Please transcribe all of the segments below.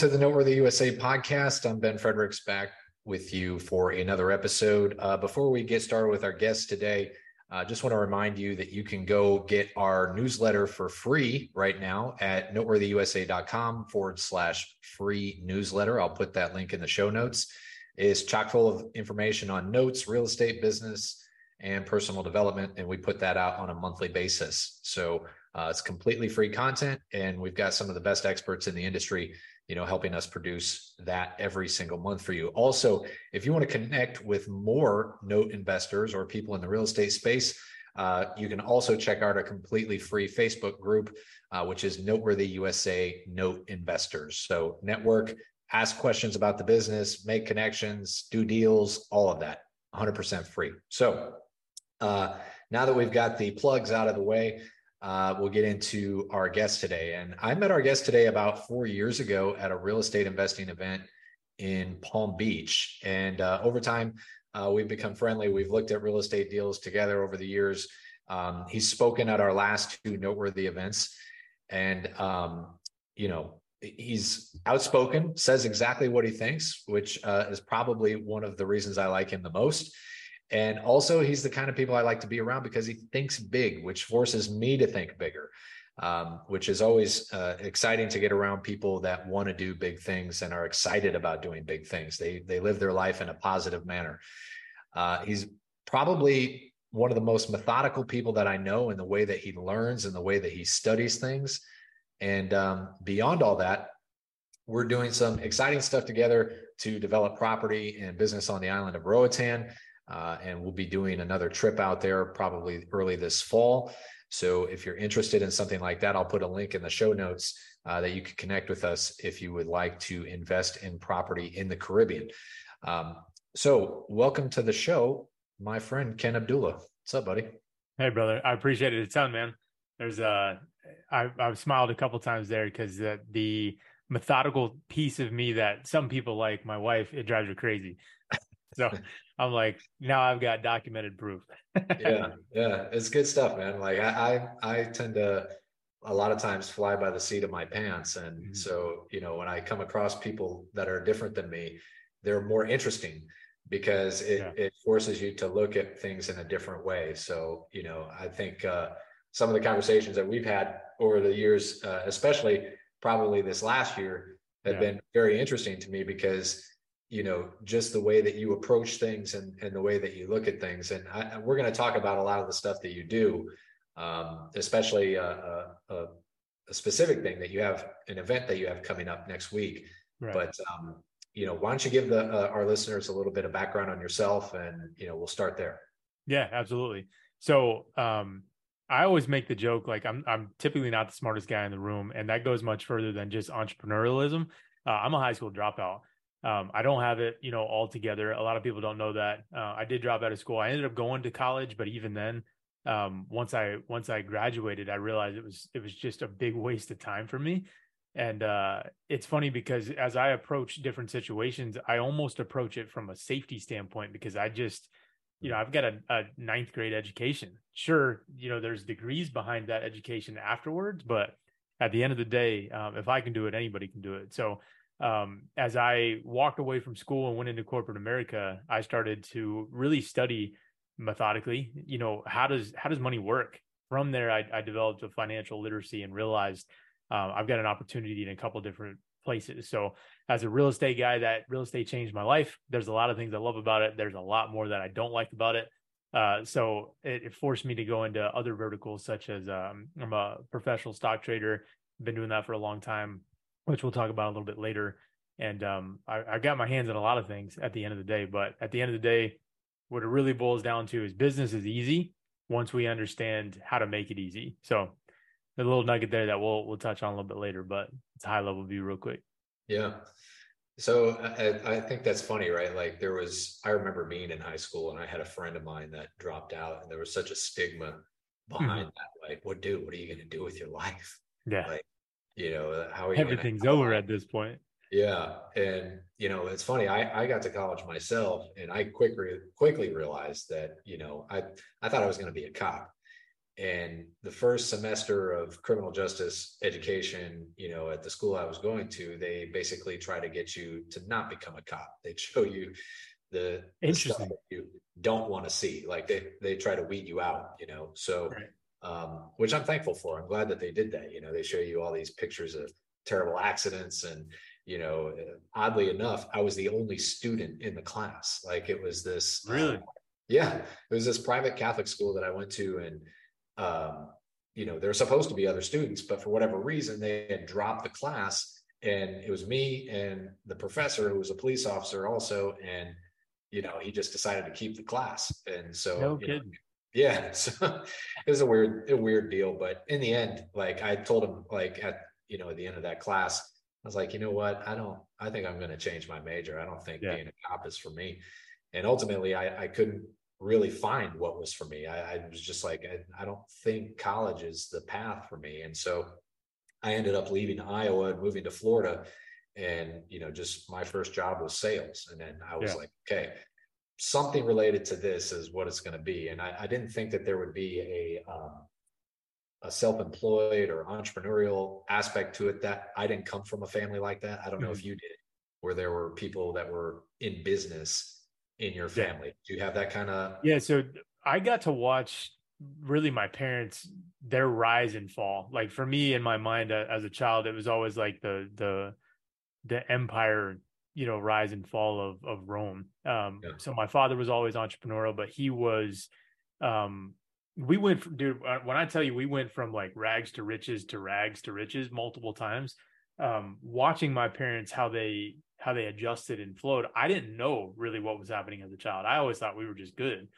To the Noteworthy USA podcast. I'm Ben Fredricks back with you for another episode. Uh, before we get started with our guests today, I uh, just want to remind you that you can go get our newsletter for free right now at noteworthyusa.com forward slash free newsletter. I'll put that link in the show notes. It's chock full of information on notes, real estate business, and personal development. And we put that out on a monthly basis. So uh, it's completely free content, and we've got some of the best experts in the industry, you know, helping us produce that every single month for you. Also, if you want to connect with more note investors or people in the real estate space, uh, you can also check out our completely free Facebook group, uh, which is Noteworthy USA Note Investors. So, network, ask questions about the business, make connections, do deals, all of that, 100% free. So, uh, now that we've got the plugs out of the way, uh, we'll get into our guest today. And I met our guest today about four years ago at a real estate investing event in Palm Beach. And uh, over time, uh, we've become friendly. We've looked at real estate deals together over the years. Um, he's spoken at our last two noteworthy events. And, um, you know, he's outspoken, says exactly what he thinks, which uh, is probably one of the reasons I like him the most. And also, he's the kind of people I like to be around because he thinks big, which forces me to think bigger, um, which is always uh, exciting to get around people that want to do big things and are excited about doing big things. They they live their life in a positive manner. Uh, he's probably one of the most methodical people that I know in the way that he learns and the way that he studies things. And um, beyond all that, we're doing some exciting stuff together to develop property and business on the island of Roatan. Uh, and we'll be doing another trip out there probably early this fall. So if you're interested in something like that, I'll put a link in the show notes uh, that you can connect with us if you would like to invest in property in the Caribbean. Um, so welcome to the show, my friend Ken Abdullah. What's up, buddy? Hey, brother. I appreciate it a ton, man. There's uh, I, I've smiled a couple times there because the, the methodical piece of me that some people like, my wife, it drives her crazy. So I'm like, now I've got documented proof. yeah, yeah, it's good stuff, man. Like I, I, I tend to a lot of times fly by the seat of my pants, and mm-hmm. so you know when I come across people that are different than me, they're more interesting because it yeah. it forces you to look at things in a different way. So you know, I think uh, some of the conversations that we've had over the years, uh, especially probably this last year, have yeah. been very interesting to me because you know just the way that you approach things and, and the way that you look at things. And I, we're going to talk about a lot of the stuff that you do um, especially a, a, a, specific thing that you have an event that you have coming up next week. Right. but um, you know why don't you give the uh, our listeners a little bit of background on yourself and you know we'll start there. Yeah absolutely. So um, I always make the joke like I'm I'm typically not the smartest guy in the room, and that goes much further than just entrepreneurialism. Uh, I'm a high school dropout, um, I don't have it, you know, all together. A lot of people don't know that. Uh, I did drop out of school. I ended up going to college, but even then, um, once I once I graduated, I realized it was it was just a big waste of time for me. And uh, it's funny because as I approach different situations, I almost approach it from a safety standpoint because I just, you know, I've got a, a ninth grade education. Sure, you know, there's degrees behind that education afterwards, but at the end of the day, um, if I can do it, anybody can do it. So um, as I walked away from school and went into corporate America, I started to really study methodically. You know, how does how does money work? From there, I, I developed a financial literacy and realized uh, I've got an opportunity in a couple different places. So, as a real estate guy, that real estate changed my life. There's a lot of things I love about it. There's a lot more that I don't like about it. Uh, so it, it, forced me to go into other verticals, such as um, I'm a professional stock trader. Been doing that for a long time which we'll talk about a little bit later. And um, I, I got my hands on a lot of things at the end of the day, but at the end of the day, what it really boils down to is business is easy once we understand how to make it easy. So a little nugget there that we'll we'll touch on a little bit later, but it's a high level view real quick. Yeah. So I, I, think that's funny, right? Like there was, I remember being in high school and I had a friend of mine that dropped out and there was such a stigma behind mm-hmm. that. Like, what do, what are you going to do with your life? Yeah. Like, you know uh, how everything's over at this point yeah and you know it's funny i i got to college myself and i quickly quickly realized that you know i i thought i was going to be a cop and the first semester of criminal justice education, you know, at the school I was going to, they basically try to get you to not become a cop. They show you the, the Interesting. that you don't want to see. Like they they try to weed you out, you know. So Right. Um, which I'm thankful for. I'm glad that they did that. You know, they show you all these pictures of terrible accidents and you know, uh, oddly enough, I was the only student in the class. Like it was this uh, Really? yeah, it was this private Catholic school that I went to, and um, you know, there were supposed to be other students, but for whatever reason, they had dropped the class, and it was me and the professor, who was a police officer, also, and you know, he just decided to keep the class, and so No you know. Yeah, so it was a weird, a weird deal, but in the end, like I told him, like at you know, at the end of that class, I was like, you know what, I don't, I think I'm going to change my major. I don't think Yeah. being a cop is for me, and ultimately, I, I couldn't really find what was for me. I, I was just like, I, I don't think college is the path for me, and so I ended up leaving Iowa and moving to Florida, and you know, just my first job was sales, and then I was Yeah. like, okay something related to this is what it's going to be. And I, I didn't think that there would be a um, a self-employed or entrepreneurial aspect to it. That I didn't come from a family like that. I don't know if you did, where there were people that were in business in your Yeah. family. Do you have that kind of? Yeah, so I got to watch really my parents their rise and fall. Like for me in my mind uh, as a child, it was always like the the the empire, you know, rise and fall of of Rome. Um, Yeah. so my father was always entrepreneurial, but he was um we went from dude uh, when I tell you we went from like rags to riches to rags to riches multiple times. Um, watching my parents how they how they adjusted and flowed. I didn't know really what was happening as a child. I always thought we were just good.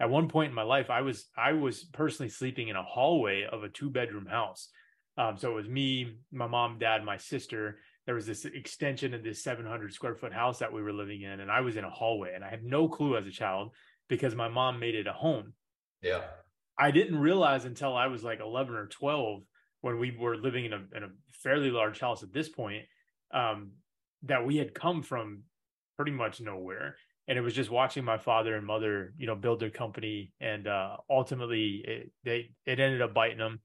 At one point in my life, I was I was personally sleeping in a hallway of a two bedroom house. Um, so it was me, my mom, dad, my sister. There was this extension of this 700 square foot house that we were living in, and I was in a hallway, and I had no clue as a child because my mom made it a home. Yeah, I didn't realize until I was like 11 or 12 when we were living in a, in a fairly large house at this point um, that we had come from pretty much nowhere. And it was just watching my father and mother, you know, build their company. And uh, ultimately it, they, it ended up biting them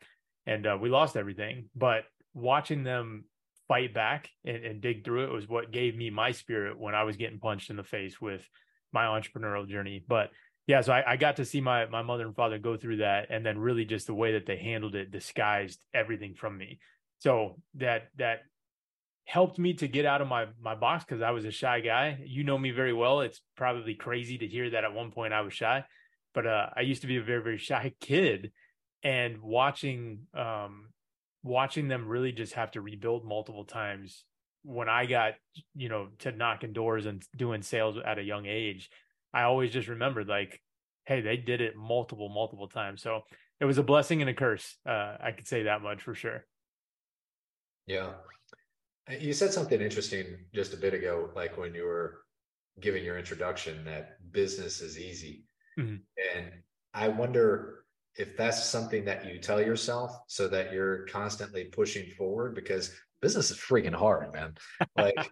and uh, we lost everything. But watching them fight back and, and dig through it was what gave me my spirit when I was getting punched in the face with my entrepreneurial journey. But yeah, so I, I got to see my my mother and father go through that, and then really just the way that they handled it disguised everything from me. So that that helped me to get out of my my box because I was a shy guy. You know me very well. It's probably crazy to hear that at one point I was shy, but uh, I used to be a very very shy kid, and watching um watching them really just have to rebuild multiple times when I got you know to knocking doors and doing sales at a young age. I always just remembered like, hey, they did it multiple, multiple times. So it was a blessing and a curse. Uh, I could say that much for sure. yeah. Uh, You said something interesting just a bit ago, like when you were giving your introduction that business is easy. Mhm. And I wonder if that's something that you tell yourself so that you're constantly pushing forward because business is freaking hard, man. Like,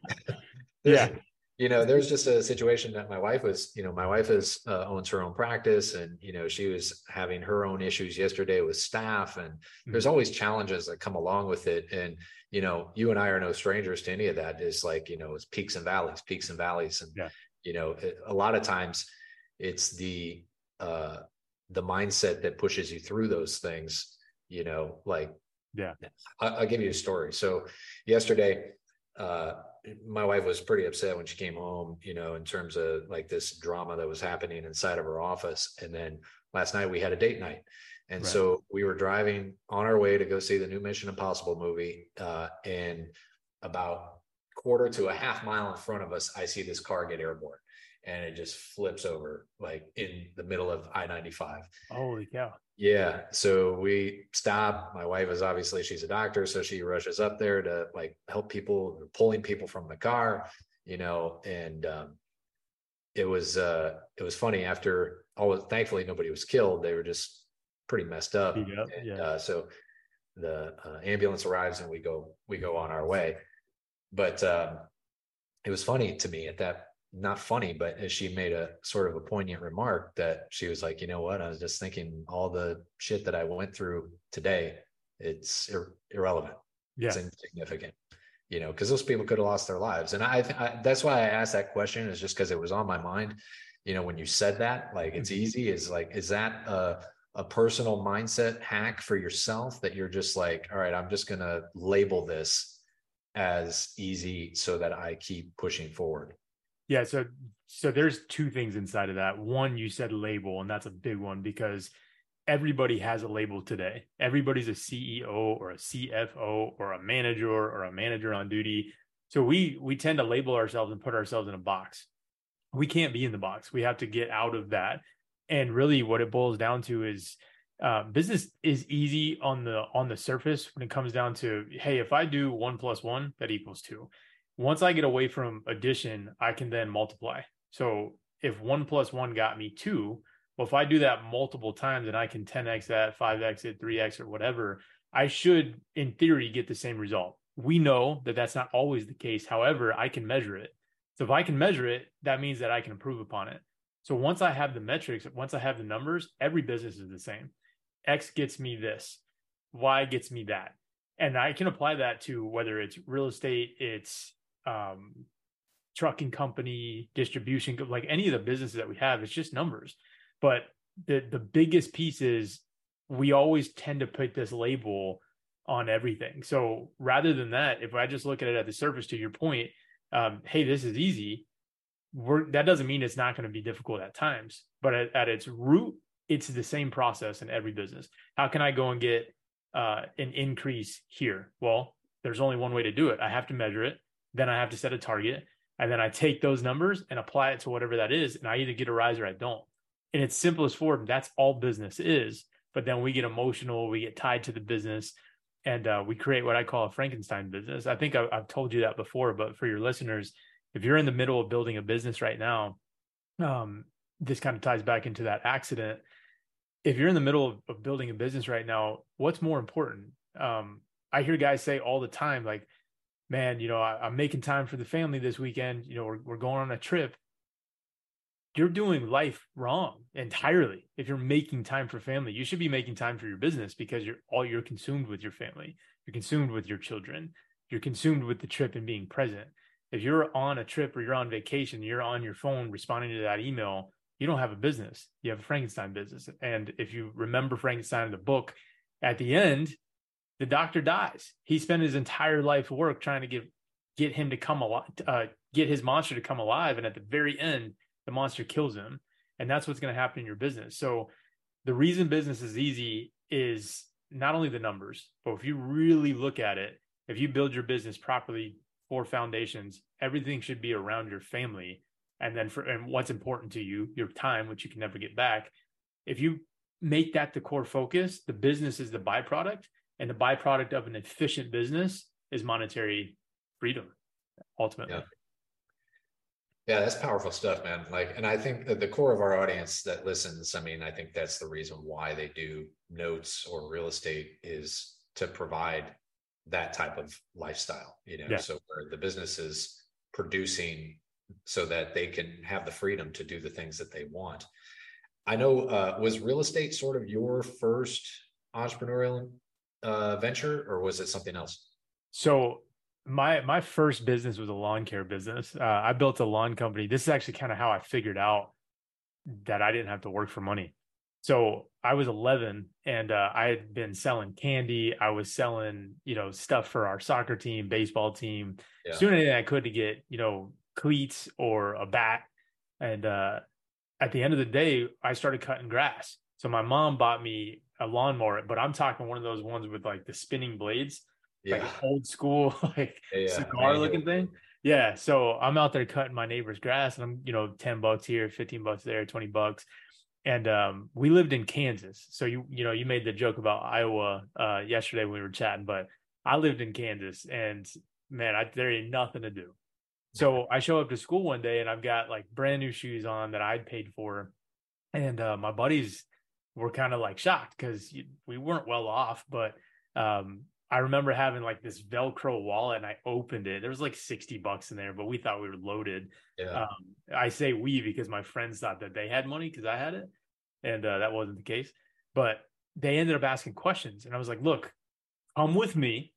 Yeah. You know, there's just a situation that my wife was, you know, my wife is uh, owns her own practice and, you know, she was having her own issues yesterday with staff and there's always challenges that come along with it. And, you know, you and I are no strangers to any of that. Is like, you know, it's peaks and valleys, peaks and valleys. And, Yeah. you know, it- a lot of times it's the, uh, the mindset that pushes you through those things, you know, like, Yeah. I, I'll give you a story. So yesterday, uh, my wife was pretty upset when she came home, you know, in terms of like this drama that was happening inside of her office. And then last night we had a date night. And Right. so we were driving on our way to go see the new Mission Impossible movie. Uh, and about quarter to a half mile in front of us, I see this car get airborne and it just flips over like in the middle of I 95. Holy cow. Yeah. So we stop. My wife is obviously she's a doctor, so she rushes up there to like help people, pulling people from the car, you know, and um it was uh it was funny after all thankfully nobody was killed. They were just pretty messed up. Up, And, yeah. uh, so the uh, ambulance arrives and we go we go on our way. But um it was funny to me at that not funny, but she made a sort of a poignant remark that she was like, you know what? I was just thinking all the shit that I went through today, it's ir- irrelevant. Yeah. It's insignificant, you know, because those people could have lost their lives. And I, I that's why I asked that question is just because it was on my mind. You know, when you said that, like it's mm-hmm. easy, is like, is that a, a personal mindset hack for yourself that you're just like, all right, I'm just gonna label this as easy so that I keep pushing forward. Yeah, so so there's two things inside of that. One, you said label, and that's a big one because everybody has a label today. Everybody's a CEO or a CFO or a manager or a manager on duty. So we we tend to label ourselves and put ourselves in a box. We can't be in the box. We have to get out of that. And really what it boils down to is uh, business is easy on the on the surface when it comes down to hey if i do one plus one that equals two once i get away from addition i can then multiply so if one plus one got me two well, if I do that multiple times and I can 10x that, 5x it, 3x or whatever, I should, in theory, get the same result. We know that that's not always the case. However, I can measure it. So if I can measure it, that means that I can improve upon it. So once I have the metrics, once I have the numbers, every business is the same. X gets me this, Y gets me that. And I can apply that to whether it's real estate, it's um, trucking company, distribution, like any of the businesses that we have, it's just numbers. But the the biggest piece is we always tend to put this label on everything. So rather than that, if I just look at it at the surface, to your point, um, hey, this is easy. We're, that doesn't mean it's not going to be difficult at times, but at, at, its root, it's the same process in every business. How can I go and get uh, an increase here? Well, there's only one way to do it. I have to measure it. Then I have to set a target. And then I take those numbers and apply it to whatever that is. And I either get a rise or I don't in its simplest form, that's all business is. But then we get emotional, we get tied to the business, and uh, we create what I call a Frankenstein business. I think I, I've told you that before, but for your listeners, if you're in the middle of building a business right now, um, this kind of ties back into that accident. If you're in the middle of, of building a business right now, what's more important? Um, I hear guys say all the time, like, man, you know, I, am making time for the family this weekend. You know, we're, we're going on a trip. You're doing life wrong entirely if you're making time for family. You should be making time for your business because you're all you're consumed with your family. You're consumed with your children. You're consumed with the trip and being present. If you're on a trip or you're on vacation you're on your phone responding to that email you don't have a business. You have a frankenstein business. And if you remember frankenstein in the book at the end the doctor dies. He spent his entire life work trying to get get him to come alive uh, get his monster to come alive. And at the very end the monster kills him. And that's what's going to happen in your business. So the reason business is easy is not only the numbers but if you really look at it if you build your business properly for foundations everything should be around your family. And then for and what's important to you your time which you can never get back. If you make that the core focus the business is the byproduct and the byproduct of an efficient business is monetary freedom ultimately yeah. Yeah, that's powerful stuff, man. Like, and I think that the core of our audience that listens, I mean, I think that's the reason why they do notes or real estate is to provide that type of lifestyle, you know, yeah. so where the business is producing so that they can have the freedom to do the things that they want. I know, uh, was real estate sort of your first entrepreneurial uh, venture or was it something else? So my my first business was a lawn care business. Uh, I built a lawn company. This is actually kind of how I figured out that I didn't have to work for money. So I was 11 and uh, I had been selling candy. I was selling, you know, stuff for our soccer team, baseball team, yeah. doing anything I could to get, you know, cleats or a bat. And uh, at the end of the day, I started cutting grass. So my mom bought me a lawnmower, but I'm talking one of those ones with like the spinning blades yeah. like old school, like yeah, cigar looking thing. Yeah. So I'm out there cutting my neighbor's grass and I'm, you know, 10 bucks here, 15 bucks there, 20 bucks. And um, we lived in Kansas. So you, you know, you made the joke about Iowa uh, yesterday when we were chatting, but I lived in Kansas and man, I, there ain't nothing to do. So I show up to school one day and I've got like brand new shoes on that I'd paid for. And uh, my buddies were kind of like shocked because we weren't well off, but um, I remember having like this Velcro wallet and I opened it. There was like 60 bucks in there, but we thought we were loaded. Yeah. Um, I say we because my friends thought that they had money because I had it. And uh, that wasn't the case. But they ended up asking questions. And I was like, look, come with me.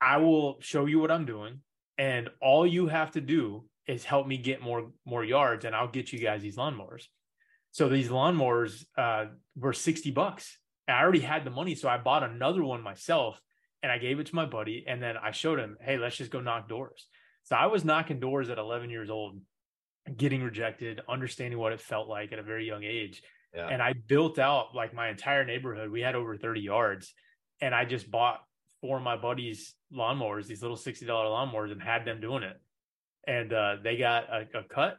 I will show you what I'm doing. And all you have to do is help me get more more yards and I'll get you guys these lawnmowers. So these lawnmowers uh, were 60 bucks. I already had the money. So I bought another one myself and I gave it to my buddy. And then I showed him, hey, let's just go knock doors. So I was knocking doors at 11 years old, getting rejected, understanding what it felt like at a very young age. Yeah. And I built out like my entire neighborhood. We had over 30 yards. And I just bought four of my buddies' lawnmowers, these little $60 lawnmowers, and had them doing it. And uh, they got a, a, cut.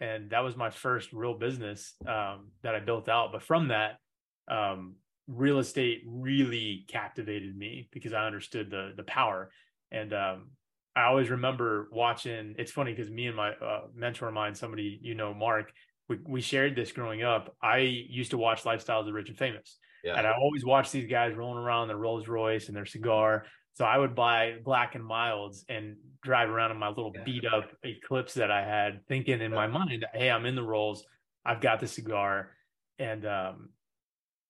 And that was my first real business um, that I built out. But from that, um, real estate really captivated me because I understood the the power. And um, I always remember watching. It's funny because me and my uh, mentor of mine, somebody you know, Mark, we we shared this growing up. I used to watch Lifestyles of the Rich and Famous, yeah. and I always watched these guys rolling around in their Rolls Royce and their cigar. So I would buy Black and Milds and drive around in my little Yeah. beat up Eclipse that I had, thinking in my mind, "Hey, I'm in the Rolls. I've got the cigar." And um,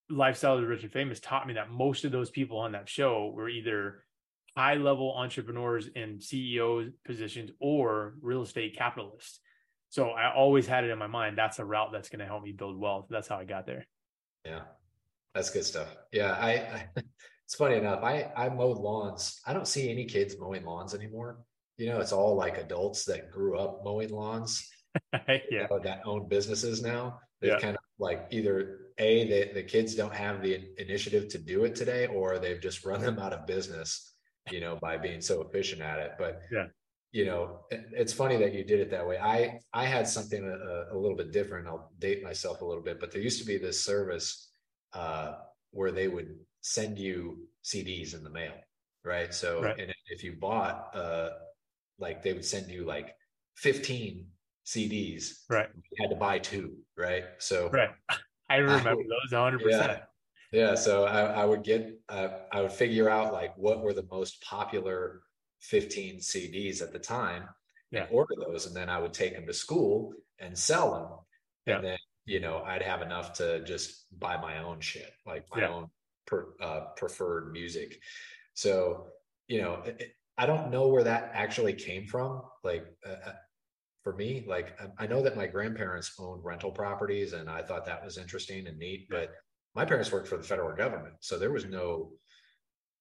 lifestyle of the rich and famous taught me that most of those people on that show were either high level entrepreneurs in CEO positions or real estate capitalists. So I always had it in my mind that's a route that's going to help me build wealth. That's how I got there. Yeah, that's good stuff. Yeah, I, I it's funny enough. I I mowed lawns. I don't see any kids mowing lawns anymore. You know, it's all like adults that grew up mowing lawns. you yeah. know, that own businesses now. They've Yeah. kind of like either a the, the kids don't have the initiative to do it today, or they've just run them out of business. You know, by being so efficient at it. But Yeah. you know, it- it's funny that you did it that way. I I had something a, a little bit different. I'll date myself a little bit, but there used to be this service uh, where they would send you CDs in the mail, right? So, Right. and if you bought, uh, like they would send you like 15 CDs, Right. you had to buy two, right? So, Right. I remember those 100%. yeah, yeah. So I, I would get, uh, I would figure out like what were the most popular 15 CDs at the time, Yeah. and order those, and then I would take them to school and sell them, Yeah. and then you know I'd have enough to just buy my own shit, like my Yeah. own per, uh, preferred music. So you know, it, I don't know where that actually came from, like. Uh, uh, for me, like I- I know that my grandparents owned rental properties, and I thought that was interesting and neat. But my parents worked for the federal government, so there was no,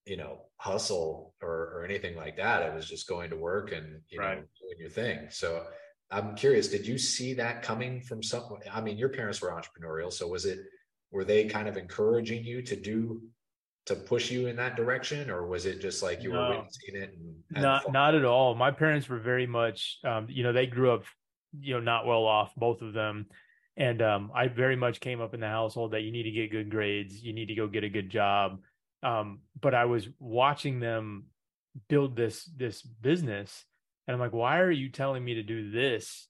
you know, hustle or or anything like that. It was just going to work and you know doing your thing. So I'm curious, did you see that coming from someone? I mean, your parents were entrepreneurial, so was it were they kind of encouraging you to do to push you in that direction, or was it just like you No. were witnessing it and not fun? not at all. My parents were very much um, you know they grew up you know not well off both of them. And um, i very much came up in the household that you need to get good grades you need to go get a good job. Um, but i was watching them build this this business and i'm like why are you telling me to do this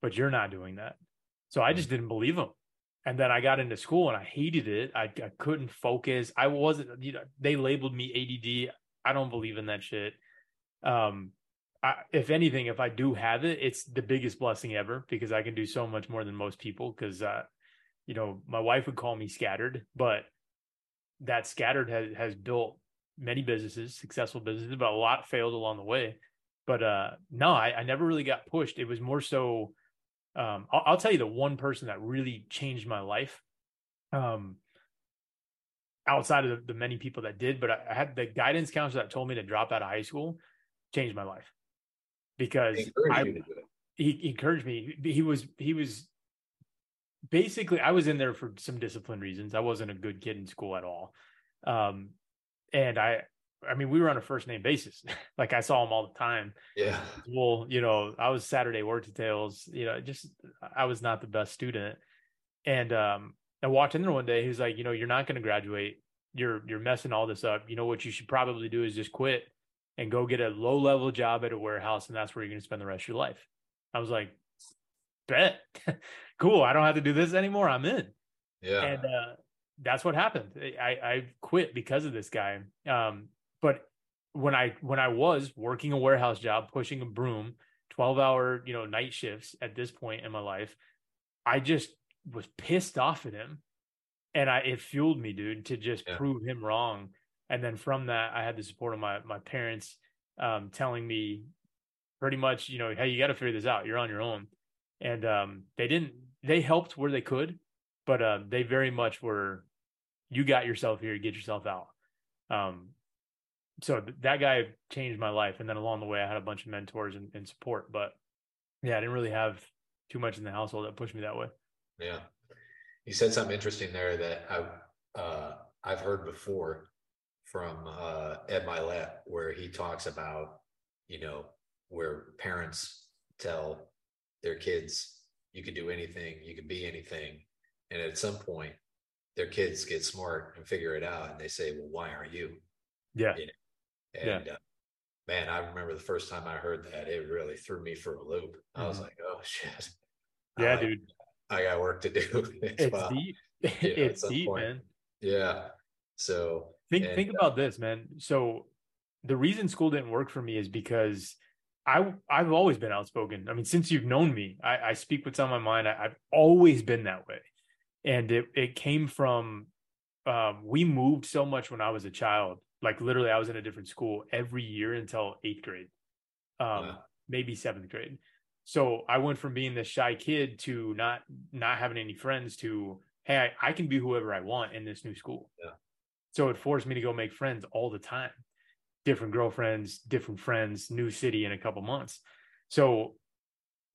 but you're not doing that? So i just didn't believe them and then I got into school and I hated it. I, I couldn't focus. I wasn't, you know, they labeled me ADD. I don't believe in that shit. Um, I, if anything, if I do have it, it's the biggest blessing ever because I can do so much more than most people. Because, uh, you know, my wife would call me scattered, but that scattered has has built many businesses, successful businesses, but a lot failed along the way. But uh, no, I, I never really got pushed. It was more so. Um, I'll, I'll tell you the one person that really changed my life. Um, outside of the, the many people that did, but I, I had the guidance counselor that told me to drop out of high school changed my life because I, you to do it. he, he encouraged me. He he was he was basically I was in there for some discipline reasons. I wasn't a good kid in school at all, um, and I I mean we were on a first name basis. like I saw him all the time. Yeah. Well, you know, I was Saturday work details. You know, just I was not the best student, and um, I walked in there one day. He's like, you know, you're not going to graduate. You're you're messing all this up. You know what you should probably do is just quit and go get a low level job at a warehouse, and that's where you're going to spend the rest of your life. I was like, bet, cool. I don't have to do this anymore. I'm in, Yeah. and uh, that's what happened. I I quit because of this guy. Um, but when I when I was working a warehouse job, pushing a broom, 12 hour, you know, night shifts at this point in my life, I just was pissed off at him. And I it fueled me, dude, to just yeah. prove him wrong. And then from that, I had the support of my my parents um, telling me pretty much, you know, hey, you got to figure this out. You're on your own. And um, they didn't. They helped where they could, but uh, they very much were. You got yourself here. Get yourself out. Um, so that guy changed my life. And then along the way, I had a bunch of mentors and, and support. But yeah, I didn't really have too much in the household that pushed me that way. Yeah, you said something interesting there that I uh, I've heard before from uh, Ed Mylett, where he talks about you know where parents tell their kids you can do anything, you can be anything, and at some point their kids get smart and figure it out, and they say, "Well, why aren't you?" Yeah. You know? And yeah. uh, man, I remember the first time I heard that, it really threw me for a loop. Mm-hmm. I was mm-hmm. like, oh shit. Yeah, uh, dude. I got work to do. it's well. deep. You know, it's deep, point. man. Yeah. So think and, think uh, about this, man. So the reason school didn't work for me is because I I've always been outspoken. I mean, since you've known me, I, I speak what's on my mind. I, have always been that way, and it it came from um, we moved so much when I was a child like literally, I was in a different school every year until eighth grade, um, wow. maybe seventh grade. So I went from being this shy kid to not not having any friends to hey, I, I can be whoever I want in this new school. Yeah. So it forced me to go make friends all the time, different girlfriends, different friends, new city in a couple months. So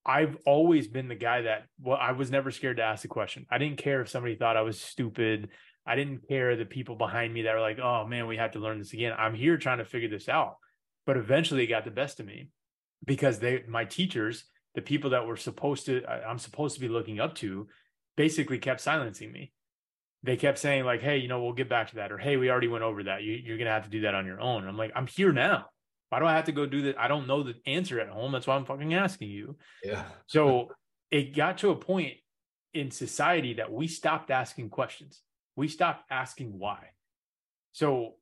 I've always been the guy that well, I was never scared to ask the question. I didn't care if somebody thought I was stupid. I didn't care the people behind me that were like, oh man, we have to learn this again. I'm here trying to figure this out. But eventually it got the best of me because they, my teachers, the people that were supposed to, I'm supposed to be looking up to, basically kept silencing me. They kept saying, like, hey, you know, we'll get back to that. Or, hey, we already went over that. You, you're going to have to do that on your own. I'm like, I'm here now. Why do I have to go do that? I don't know the answer at home. That's why I'm fucking asking you. Yeah. so it got to a point in society that we stopped asking questions we stopped asking why. So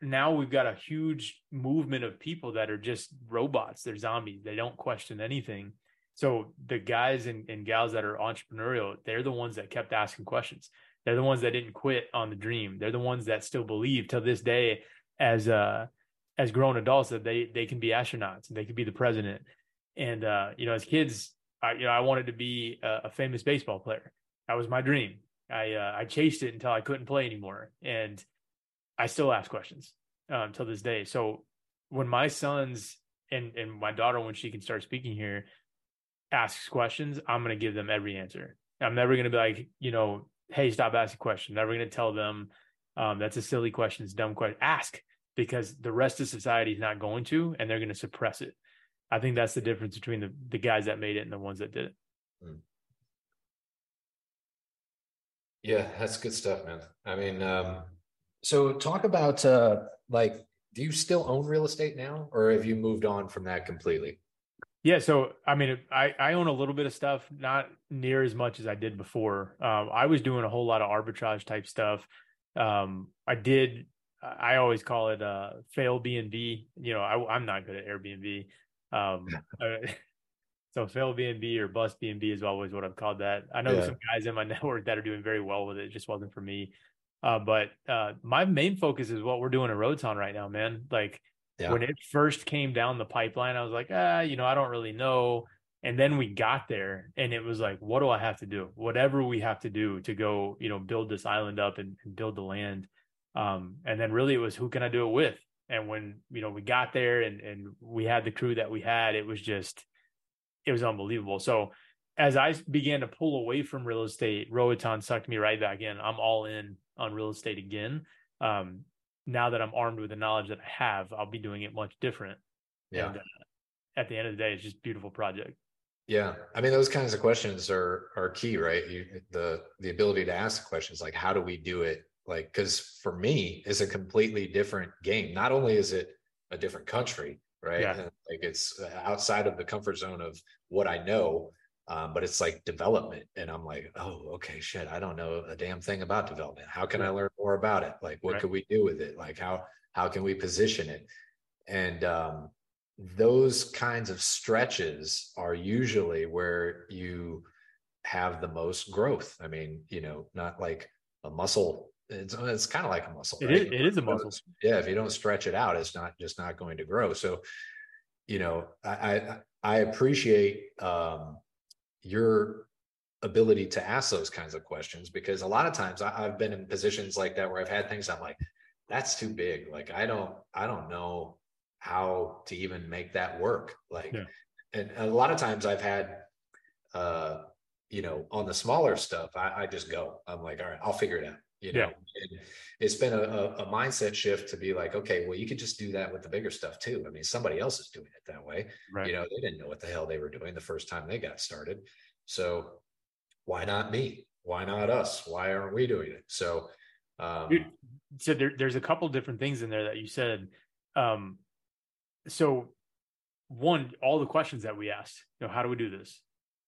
now we've got a huge movement of people that are just robots. They're zombies. They don't question anything. So the guys and, and gals that are entrepreneurial, they're the ones that kept asking questions. They're the ones that didn't quit on the dream. They're the ones that still believe till this day as uh as grown adults that they they can be astronauts and they could be the president. And uh, you know, as kids, I you know, I wanted to be a, a famous baseball player. That was my dream. I uh, I chased it until I couldn't play anymore, and I still ask questions um, till this day. So when my sons and and my daughter, when she can start speaking here, asks questions, I'm gonna give them every answer. I'm never gonna be like, you know, hey, stop asking questions. Never gonna tell them um, that's a silly question, it's dumb question. Ask because the rest of society is not going to, and they're gonna suppress it. I think that's the difference between the the guys that made it and the ones that did it. Mm. Yeah, that's good stuff, man. I mean, um, so talk about uh, like, do you still own real estate now, or have you moved on from that completely? Yeah, so I mean, I I own a little bit of stuff, not near as much as I did before. Um, I was doing a whole lot of arbitrage type stuff. Um, I did. I always call it uh, fail B and B. You know, I, am not good at Airbnb. Um, So fail BNB or bust BNB is always what I've called that. I know yeah. some guys in my network that are doing very well with it. It just wasn't for me. Uh, but uh, my main focus is what we're doing at Roatan right now, man. Like yeah. when it first came down the pipeline, I was like, ah, you know, I don't really know. And then we got there and it was like, what do I have to do? Whatever we have to do to go, you know, build this island up and, and build the land. Um, and then really it was who can I do it with? And when, you know, we got there and, and we had the crew that we had, it was just, it was unbelievable. So as I began to pull away from real estate, Roatan sucked me right back in. I'm all in on real estate again. Um, now that I'm armed with the knowledge that I have, I'll be doing it much different. Yeah. And, uh, at the end of the day, it's just beautiful project. Yeah, I mean those kinds of questions are are key, right? You, the the ability to ask questions like, how do we do it? Like, because for me, it's a completely different game. Not only is it a different country, right? Yeah. like it's uh, outside of the comfort zone of what I know, um, but it's like development, and I'm like, oh, okay, shit, I don't know a damn thing about development. How can. I learn more about it? Like, what right. could we do with it? Like, how How can we position it? And um, those kinds of stretches are usually where you have the most growth. I mean, you know, not like a muscle. It's, it's kind of like a muscle. It right? is- it is a muscle. Yeah. If you don't stretch it out, it's not just not going to grow. So, you know, I, I, I appreciate um, your ability to ask those kinds of questions because a lot of times I, I've been in positions like that where I've had things I'm like, that's too big. Like I don't, I don't know how to even make that work. Like, Yeah. and a lot of times I've had, uh, you know, on the smaller stuff, I, I just go. I'm like, all right, I'll figure it out. You know, Yeah. and it's been a, a, mindset shift to be like, okay, well, you could just do that with the bigger stuff too. I mean, somebody else is doing it that way. Right. You know, they didn't know what the hell they were doing the first time they got started. So why not me? Why not us? Why aren't we doing it? So, um, Dude, so there, there's a couple different things in there that you said. Um, so one, all the questions that we asked, you know, how do we do this?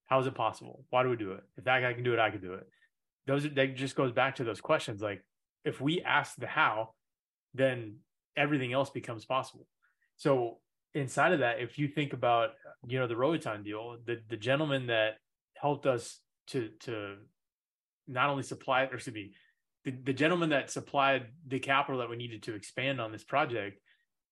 How is it possible? Why do we do it? If that guy can do it, I can do it. Those that just goes back to those questions. Like if we ask the how, then everything else becomes possible. So inside of that, if you think about, you know, the Roatan deal, the the gentleman that helped us to to not only supply or excuse me, the, the gentleman that supplied the capital that we needed to expand on this project,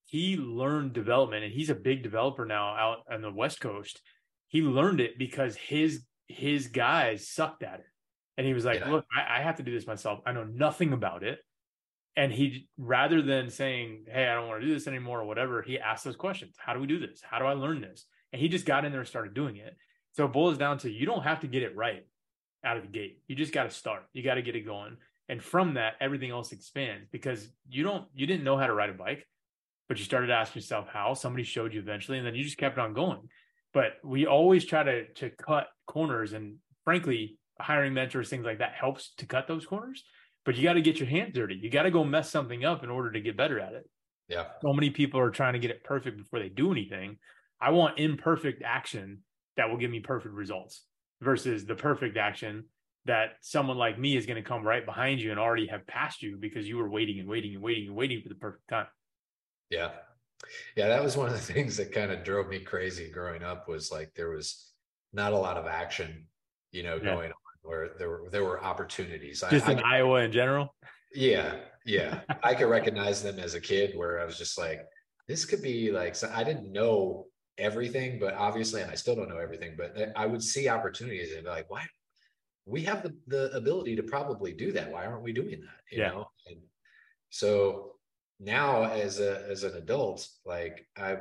he learned development and he's a big developer now out on the West Coast. He learned it because his his guys sucked at it. And he was like, Yeah. look, I, I have to do this myself. I know nothing about it. And he rather than saying, Hey, I don't want to do this anymore or whatever, he asked those questions. How do we do this? How do I learn this? And he just got in there and started doing it. So it boils down to you don't have to get it right out of the gate. You just got to start. You got to get it going. And from that, everything else expands because you don't you didn't know how to ride a bike, but you started asking yourself how. Somebody showed you eventually, and then you just kept on going. But we always try to to cut corners, and frankly, hiring mentors, things like that helps to cut those corners. But you got to get your hands dirty. You got to go mess something up in order to get better at it. yeah, So many people are trying to get it perfect before they do anything. I want imperfect action that will give me perfect results versus the perfect action that someone like me is going to come right behind you and already have passed you because you were waiting and waiting and waiting and waiting for the perfect time. yeah, yeah. That was one of the things that kind of drove me crazy growing up. Was like there was not a lot of action, you know, Yeah. going on where there were there were opportunities. Just I in could- Iowa in general. Yeah, yeah. I could recognize them as a kid where I was just like, this could be like, so I didn't know everything, but obviously, and I still don't know everything, but I would see opportunities and be like, why? We have the, the ability to probably do that. Why aren't we doing that? You Yeah. know? And so now as a, as an adult, like I,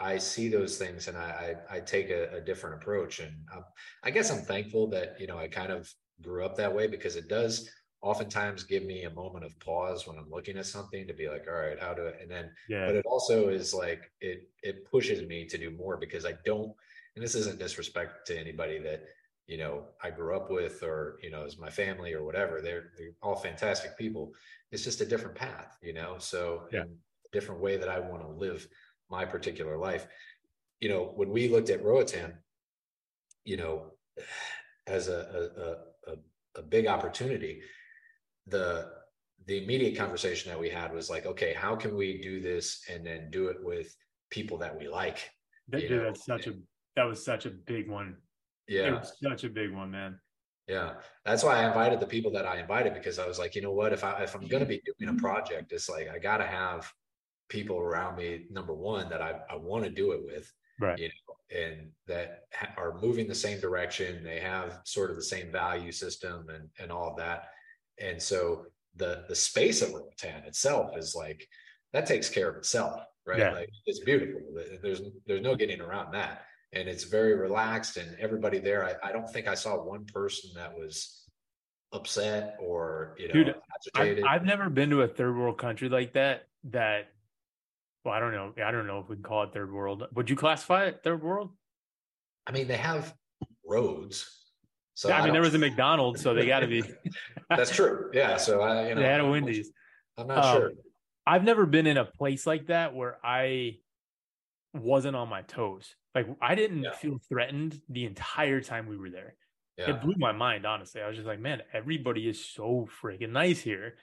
I see those things and I, I, I take a, a different approach. And um, I guess I'm thankful that, you know, I kind of grew up that way because it does oftentimes give me a moment of pause when I'm looking at something to be like, all right, how do I, and then, Yeah. but it also is like, it, it pushes me to do more because I don't, and this isn't disrespect to anybody that, you know, I grew up with or, you know, as my family or whatever, they're, they're all fantastic people. It's just a different path, you know? So Yeah. different way that I want to live my particular life. You know, when we looked at Roatan, you know, as a, a, a, a, big opportunity, the the immediate conversation that we had was like, okay, how can we do this and then do it with people that we like? That, dude, know, that's such a that was such a big one. Yeah, such a big one, man. yeah. That's why I invited the people that I invited because I was like, you know what, if I if I'm gonna be doing a mm-hmm. project, it's like I gotta have people around me, number one, that I, I want to do it with, Right. you know, and that ha- are moving the same direction. They have sort of the same value system and and all of that. And so the the space of Roatan itself is like that takes care of itself, right? Yeah. Like it's beautiful. There's there's no getting around that. And it's very relaxed and everybody there. I, I don't think I saw one person that was upset or you know Dude, agitated. I've never been to a third world country like that. That, well, I don't know. I don't know if we can call it third world. Would you classify it third world? I mean, they have roads. So yeah, I mean, there was a McDonald's, so they got to be. That's true. Yeah. So I, you know, they had a Wendy's. I'm not Um, sure. I've never been in a place like that where I wasn't on my toes. Like I didn't Yeah. feel threatened the entire time we were there. Yeah. It blew my mind, honestly. I was just like, man, everybody is so freaking nice here.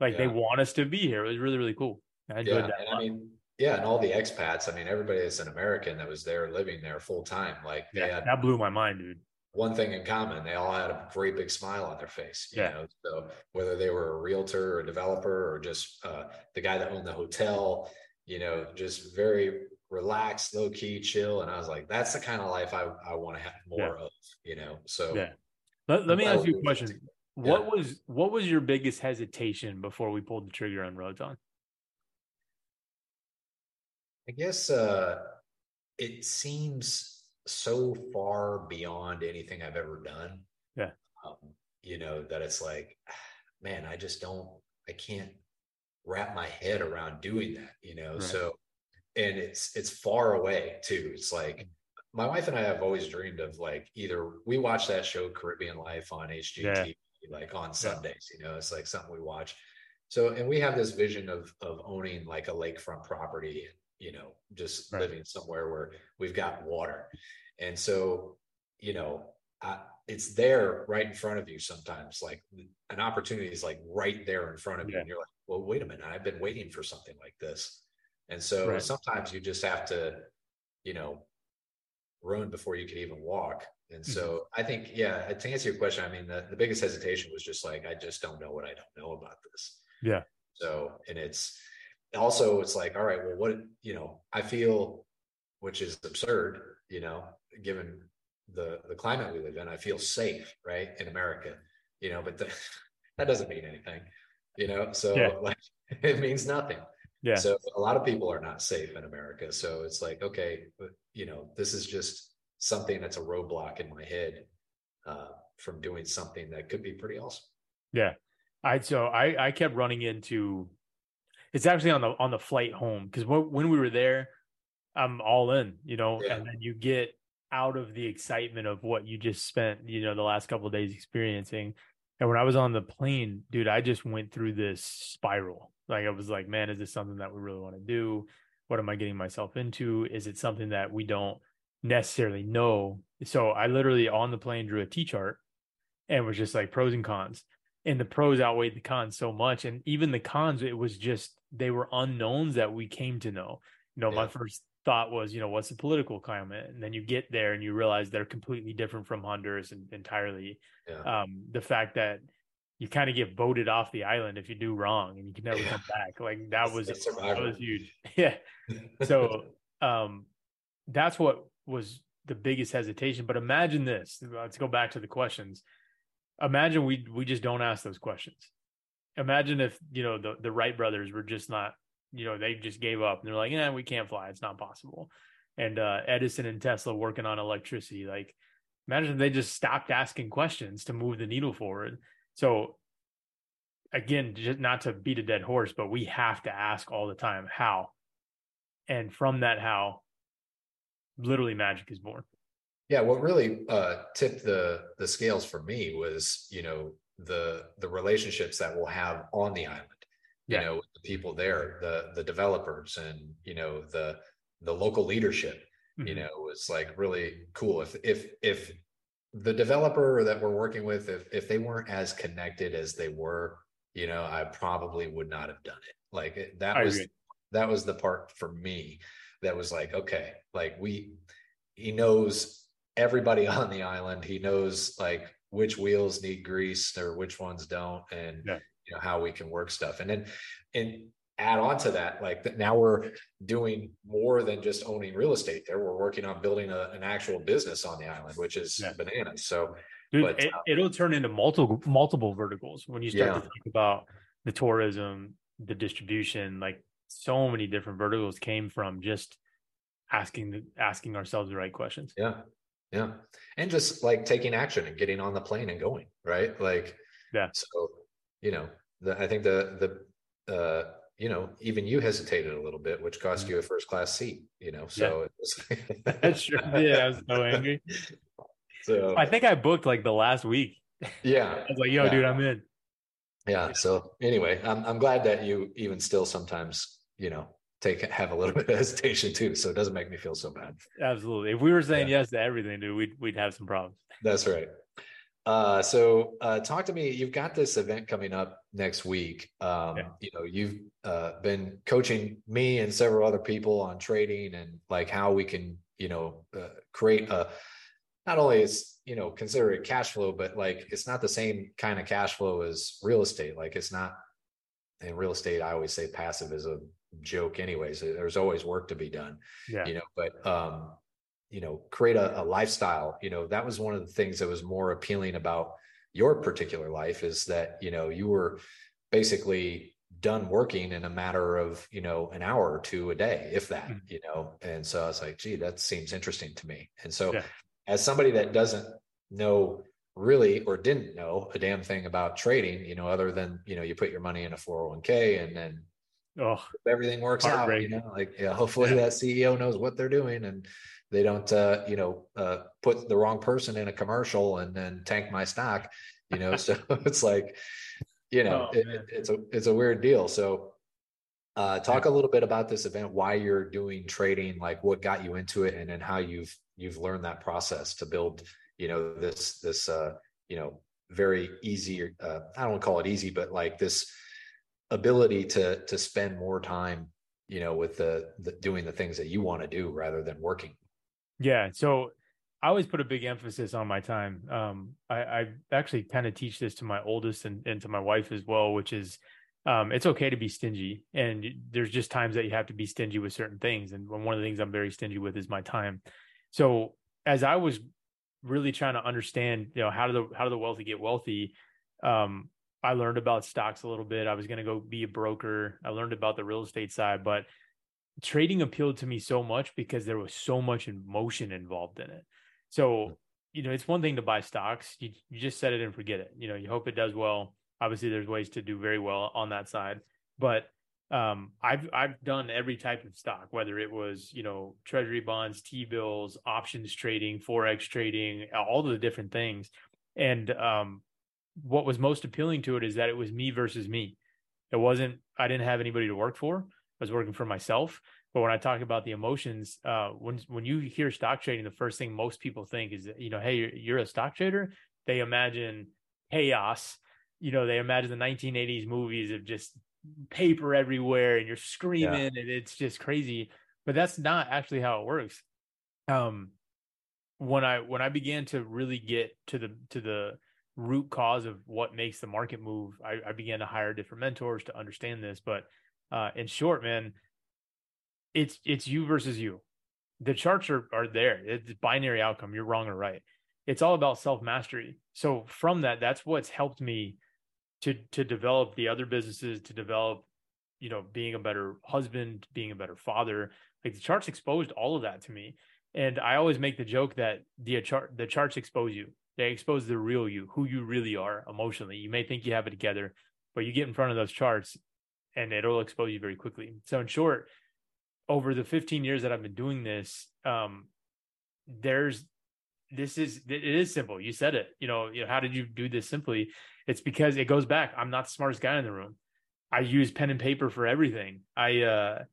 Like they want us to be here. It was really, really cool. I enjoyed yeah, that. I mean, yeah, and all the expats. I mean, everybody that's an American that was there living there full time, like they yeah, had that blew my mind, dude. one thing in common. They all had a great big smile on their face. You Yeah. know, so whether they were a realtor or a developer or just uh, the guy that owned the hotel, you know, just very relaxed, low key, chill. And I was like, that's the kind of life I, I want to have more of, you know. So Yeah. Let, let me ask you a question. What was what was your biggest hesitation before we pulled the trigger on Roatan? I guess uh, it seems so far beyond anything I've ever done. Yeah. Um, you know, that it's like, man, I just don't, I can't wrap my head around doing that, you know? Right. So, and it's, it's far away too. It's like, my wife and I have always dreamed of like either we watch that show Caribbean Life on HGTV like on Sundays, you know, it's like something we watch. So, and we have this vision of of owning like a lakefront property, you know, just Right. living somewhere where we've got water. And so, you know, I, it's there right in front of you sometimes. Like an opportunity is like right there in front of you, and you're like, well, wait a minute, I've been waiting for something like this. And so Right. sometimes you just have to, you know, run before you can even walk. And Mm-hmm. so I think, yeah, to answer your question, I mean, the, the biggest hesitation was just like, I just don't know what I don't know about this. Yeah. So, and it's also, it's like, all right, well, what, you know, I feel, which is absurd, you know, given the, the climate we live in, I feel safe, right, in America, you know, but the, that doesn't mean anything, you know, so Yeah. like, it means nothing. Yeah. So a lot of people are not safe in America. So it's like, okay, you know, this is just something that's a roadblock in my head uh, from doing something that could be pretty awesome. Yeah. I so I I kept running into it's actually on the on the flight home because when we were there, I'm all in, you know, Yeah. and then you get out of the excitement of what you just spent, you know, the last couple of days experiencing. And when I was on the plane, dude, I just went through this spiral. Like I was like, man, is this something that we really want to do? What am I getting myself into? Is it something that we don't necessarily know? So I literally on the plane drew a T chart and was just like pros and cons. And the pros outweighed the cons so much. And even the cons, it was just they were unknowns that we came to know. You know, my first thought was, you know, what's the political climate? And then you get there and you realize they're completely different from Honduras and entirely. Yeah. Um, the fact that you kind of get voted off the island if you do wrong and you can never Yeah. come back. Like that was that was huge. Yeah so um that's what was the biggest hesitation but imagine this let's go back to the questions imagine we we just don't ask those questions. Imagine if you know the the wright brothers were just not you know they just gave up and they're like yeah we can't fly. It's not possible. And uh edison and tesla working on electricity like imagine if they just stopped asking questions to move the needle forward. So again just not to beat a dead horse but we have to ask all the time how? And from that how literally magic is born Yeah, what really uh, tipped the the scales for me was, you know, the the relationships that we'll have on the island. You know, the people there, the the developers, and you know the the local leadership. You Mhm. know, was like really cool. If if if the developer that we're working with, if if they weren't as connected as they were, you know, I probably would not have done it. Like that I was agree. that was the part for me that was like, okay, like we he knows everybody on the island. He knows like which wheels need grease or which ones don't, and Yeah. you know how we can work stuff. And then and add on to that, like that now we're doing more than just owning real estate there. We're working on building a, an actual business on the island, which is Yeah. bananas. So Dude, But, it, uh, it'll turn into multiple multiple verticals when you start to think about the tourism, the distribution. Like so many different verticals came from just asking the, asking ourselves the right questions. yeah, yeah. And just like taking action and getting on the plane and going, right? Like Yeah. So, you know, the, I think the the uh you know, even you hesitated a little bit, which cost Mhm. you a first class seat, you know. So it was That's true. Yeah, I was so angry. So I think I booked like the last week. yeah. I was like, "Yo, Yeah. dude, I'm in." Yeah. So anyway, I'm I'm glad that you even still sometimes, you know, take have a little bit of hesitation too. So it doesn't make me feel so bad. Absolutely. If we were saying yes to everything, dude, we'd we'd have some problems. That's right. Uh, so uh, talk to me. You've got this event coming up next week. Um, yeah. You know, you've uh, been coaching me and several other people on trading and like how we can, you know, uh, create a. Not only is you know consider it cash flow, but like it's not the same kind of cash flow as real estate. Like it's not in real estate. I always say passive is a joke, anyways. There's always work to be done. Yeah. You know, but um, you know create a, a, lifestyle you know that was one of the things that was more appealing about your particular life is that you know you were basically done working in a matter of you know an hour or two a day if that mm-hmm. you know and so i was like gee that seems interesting to me and so yeah. as somebody that doesn't know really or didn't know a damn thing about trading you know other than you know you put your money in a 401k and then oh everything works out you know like yeah hopefully yeah. that ceo knows what they're doing and they don't uh, you know uh, put the wrong person in a commercial and then tank my stock you know? So it's like you know oh, it, it's a it's a weird deal. So uh, talk a little bit about this event why you're doing trading like what got you into it and then how you've you've learned that process to build you know this this uh you know very easy uh i don't call it easy but like this ability to to spend more time you know with the, the doing the things that you want to do rather than working yeah. So I always put a big emphasis on my time. Um, I, I actually kind of teach this to my oldest and, and to my wife as well, which is um, it's okay to be stingy. And there's just times that you have to be stingy with certain things. And one of the things I'm very stingy with is my time. So as I was really trying to understand, you know, how do the how do the wealthy get wealthy? Um, I learned about stocks a little bit. I was going to go be a broker. I learned about the real estate side, but trading appealed to me so much because there was so much emotion involved in it. So, you know, it's one thing to buy stocks. You, you just set it and forget it. You know, you hope it does well. Obviously, there's ways to do very well on that side, but um, I've I've done every type of stock, whether it was you know treasury bonds, T bills, options trading, forex trading, all the different things. And um, what was most appealing to it is that it was me versus me. It wasn't I didn't have anybody to work for. I was working for myself. But when I talk about the emotions, uh, when when you hear stock trading, the first thing most people think is, that, you know, hey, you're, you're a stock trader. They imagine chaos. You know, they imagine the 1980s movies of just paper everywhere and you're screaming yeah. and it's just crazy. But that's not actually how it works. Um, when I when I began to really get to the to the root cause of what makes the market move, I, I began to hire different mentors to understand this. But uh, in short, man, it's it's you versus you. The charts are are there. It's binary outcome. You're wrong or right. It's all about self mastery. So from that, that's what's helped me to to develop the other businesses, to develop, you know, being a better husband, being a better father. Like the charts exposed all of that to me. And I always make the joke that the chart the charts expose you. They expose the real you, who you really are emotionally. You may think you have it together, but you get in front of those charts and it'll expose you very quickly. So in short, over the 15 years that I've been doing this, um, there's this is it is simple. You said it. You know, you know, how did you do this simply? It's because it goes back. I'm not the smartest guy in the room. I use pen and paper for everything. I uh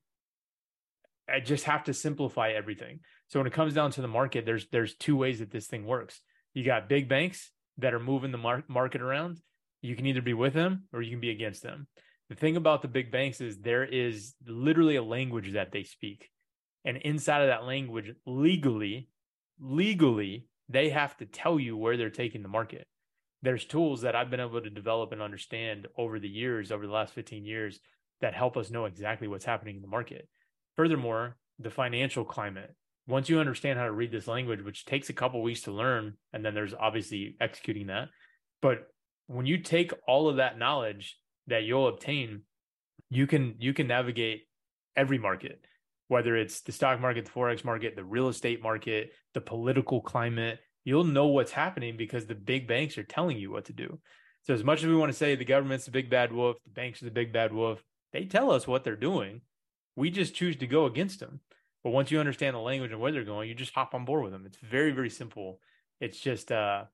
I just have to simplify everything. So when it comes down to the market, there's there's two ways that this thing works. You got big banks that are moving the mar- market around. You can either be with them or you can be against them the thing about the big banks is there is literally a language that they speak. And inside of that language, legally, legally, they have to tell you where they're taking the market. There's tools that I've been able to develop and understand over the years, over the last 15 years, that help us know exactly what's happening in the market. Furthermore, the financial climate. Once you understand how to read this language, which takes a couple weeks to learn, and then there's obviously executing that. But when you take all of that knowledge that you'll obtain, you can you can navigate every market, whether it's the stock market, the forex market, the real estate market, the political climate. You'll know what's happening because the big banks are telling you what to do. So as much as we want to say the government's the big bad wolf, the banks are the big bad wolf, they tell us what they're doing. We just choose to go against them. But once you understand the language and where they're going, you just hop on board with them. It's very, very simple. It's just uh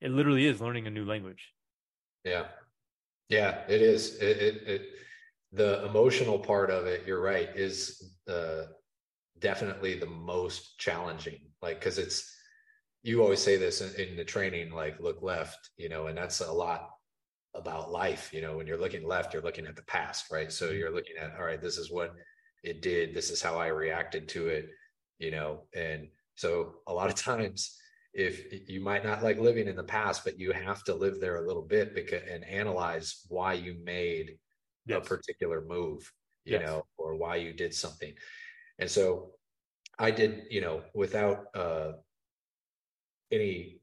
it literally is learning a new language. Yeah. Yeah, it is. It, it, it the emotional part of it, you're right, is uh, definitely the most challenging. Like, because it's you always say this in, in the training, like look left, you know, and that's a lot about life. You know, when you're looking left, you're looking at the past, right? So mm-hmm. you're looking at, all right, this is what it did. This is how I reacted to it, you know, and so a lot of times if you might not like living in the past, but you have to live there a little bit because and analyze why you made yes. a particular move, you yes. know, or why you did something. And so I did, you know, without uh any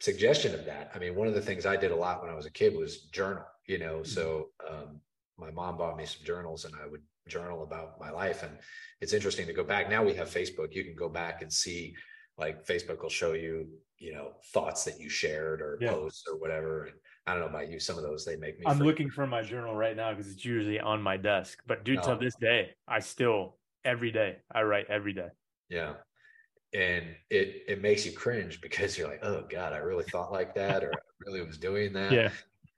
suggestion of that. I mean, one of the things I did a lot when I was a kid was journal, you know. Mm-hmm. So um my mom bought me some journals and I would journal about my life. And it's interesting to go back. Now we have Facebook. You can go back and see like Facebook will show you, you know, thoughts that you shared or yeah. posts or whatever. And I don't know about you, some of those they make me. I'm looking for my journal right now because it's usually on my desk. But dude, to this day, I still every day I write every day. Yeah. And it it makes you cringe because you're like, oh God, I really thought like that, or I really was doing that. Yeah.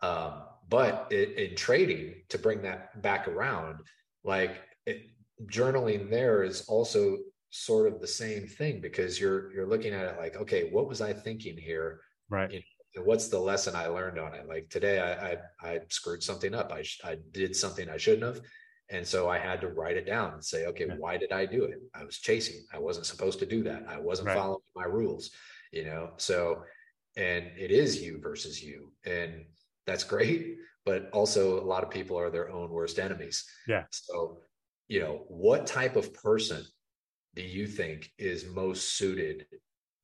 Um, but it, in trading, to bring that back around, like it, journaling there is also sort of the same thing because you're you're looking at it like okay what was i thinking here? Right. You know, what's the lesson i learned on it? Like today i i, I screwed something up. I, I did something i shouldn't have. And so i had to write it down and say okay yeah. why did i do it? I was chasing. I wasn't supposed to do that. I wasn't right. following my rules you know? So and it is you versus you. And that's great but also a lot of people are their own worst enemies yeah so you know what type of person do you think is most suited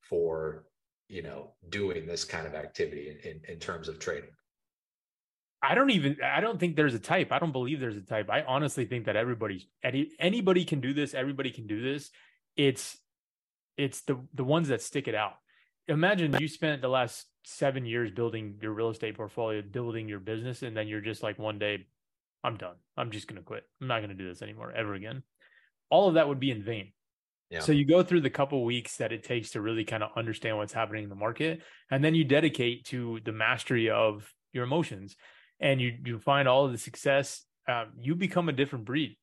for you know doing this kind of activity in, in, terms of trading I don't even I don't think there's a type. I don't believe there's a type. I honestly think that everybody any, anybody can do this, everybody can do this. It's it's the the ones that stick it out. Imagine you spent the last 7 years building your real estate portfolio, building your business and then you're just like one day I'm done. I'm just going to quit. I'm not going to do this anymore ever again. All of that would be in vain. Yeah. So you go through the couple weeks that it takes to really kind of understand what's happening in the market, and then you dedicate to the mastery of your emotions, and you you find all of the success. Um, you become a different breed.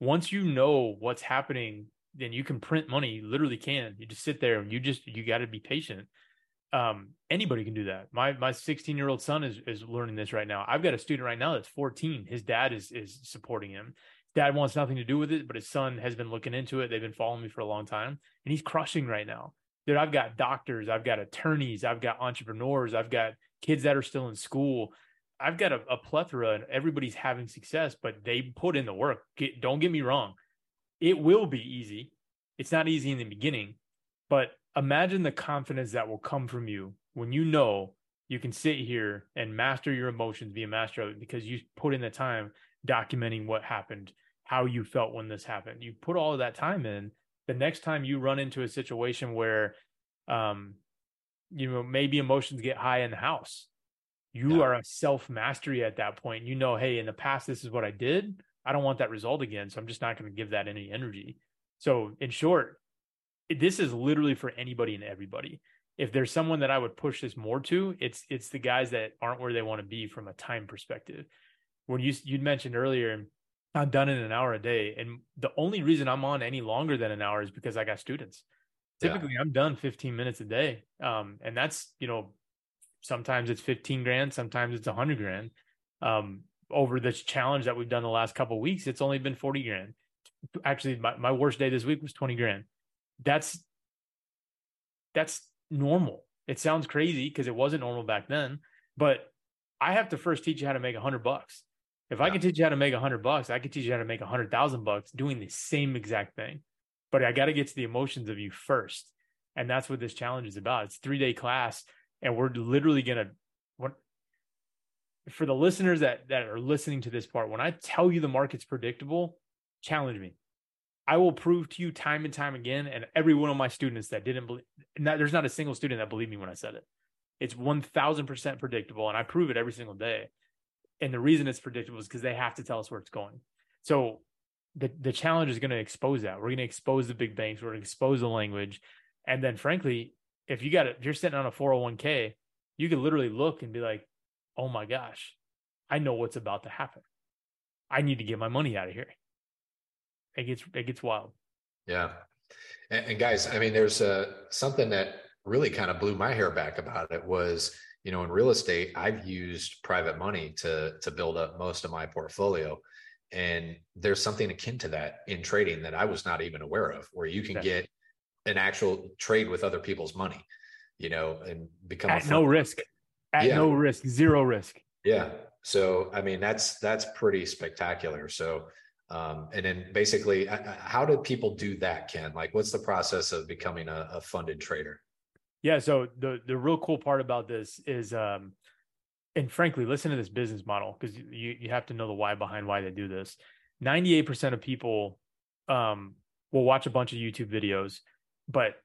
Once you know what's happening, then you can print money. You literally can. You just sit there and you just you got to be patient. Um, anybody can do that. My my 16 year old son is is learning this right now. I've got a student right now that's 14. His dad is is supporting him dad wants nothing to do with it, but his son has been looking into it. They've been following me for a long time, and he's crushing right now. Dude, I've got doctors, I've got attorneys, I've got entrepreneurs, I've got kids that are still in school. I've got a, a plethora, and everybody's having success, but they put in the work. Get, don't get me wrong, it will be easy. It's not easy in the beginning, but imagine the confidence that will come from you when you know you can sit here and master your emotions, be a master of it because you put in the time documenting what happened, how you felt when this happened. You put all of that time in. The next time you run into a situation where, um, you know, maybe emotions get high in the house, you yeah. are a self mastery at that point. You know, hey, in the past, this is what I did. I don't want that result again. So I'm just not going to give that any energy. So, in short, this is literally for anybody and everybody. If there's someone that I would push this more to, it's it's the guys that aren't where they want to be from a time perspective when you you mentioned earlier, I'm done in an hour a day, and the only reason I'm on any longer than an hour is because I got students. Typically, yeah. I'm done 15 minutes a day, um, and that's you know sometimes it's 15 grand, sometimes it's 100 grand. Um, over this challenge that we've done the last couple weeks, it's only been 40 grand. Actually, my, my worst day this week was 20 grand. That's that's normal. It sounds crazy because it wasn't normal back then, but I have to first teach you how to make a hundred bucks. If yeah. I can teach you how to make a hundred bucks, I can teach you how to make a hundred thousand bucks doing the same exact thing. But I got to get to the emotions of you first. And that's what this challenge is about. It's three day class. And we're literally going to, for the listeners that, that are listening to this part, when I tell you the market's predictable, challenge me. I will prove to you time and time again. And every one of my students that didn't believe, not, there's not a single student that believed me when I said it. It's 1000% predictable. And I prove it every single day and the reason it's predictable is because they have to tell us where it's going. So the the challenge is going to expose that. We're going to expose the big banks. We're going to expose the language, and then frankly, if you got it, if you're sitting on a 401k, you could literally look and be like, "Oh my gosh, I know what's about to happen. I need to get my money out of here." It gets it gets wild. Yeah, and, and guys, I mean, there's uh, something that really kind of blew my hair back about it was, you know, in real estate, I've used private money to to build up most of my portfolio. And there's something akin to that in trading that I was not even aware of, where you can get an actual trade with other people's money, you know, and become at no risk, at yeah. no risk, zero risk. Yeah. So, I mean, that's, that's pretty spectacular. So, um, and then basically, how do people do that, Ken? Like, what's the process of becoming a, a funded trader? Yeah. So the the real cool part about this is, um, and frankly, listen to this business model because you you have to know the why behind why they do this. Ninety eight percent of people um, will watch a bunch of YouTube videos, but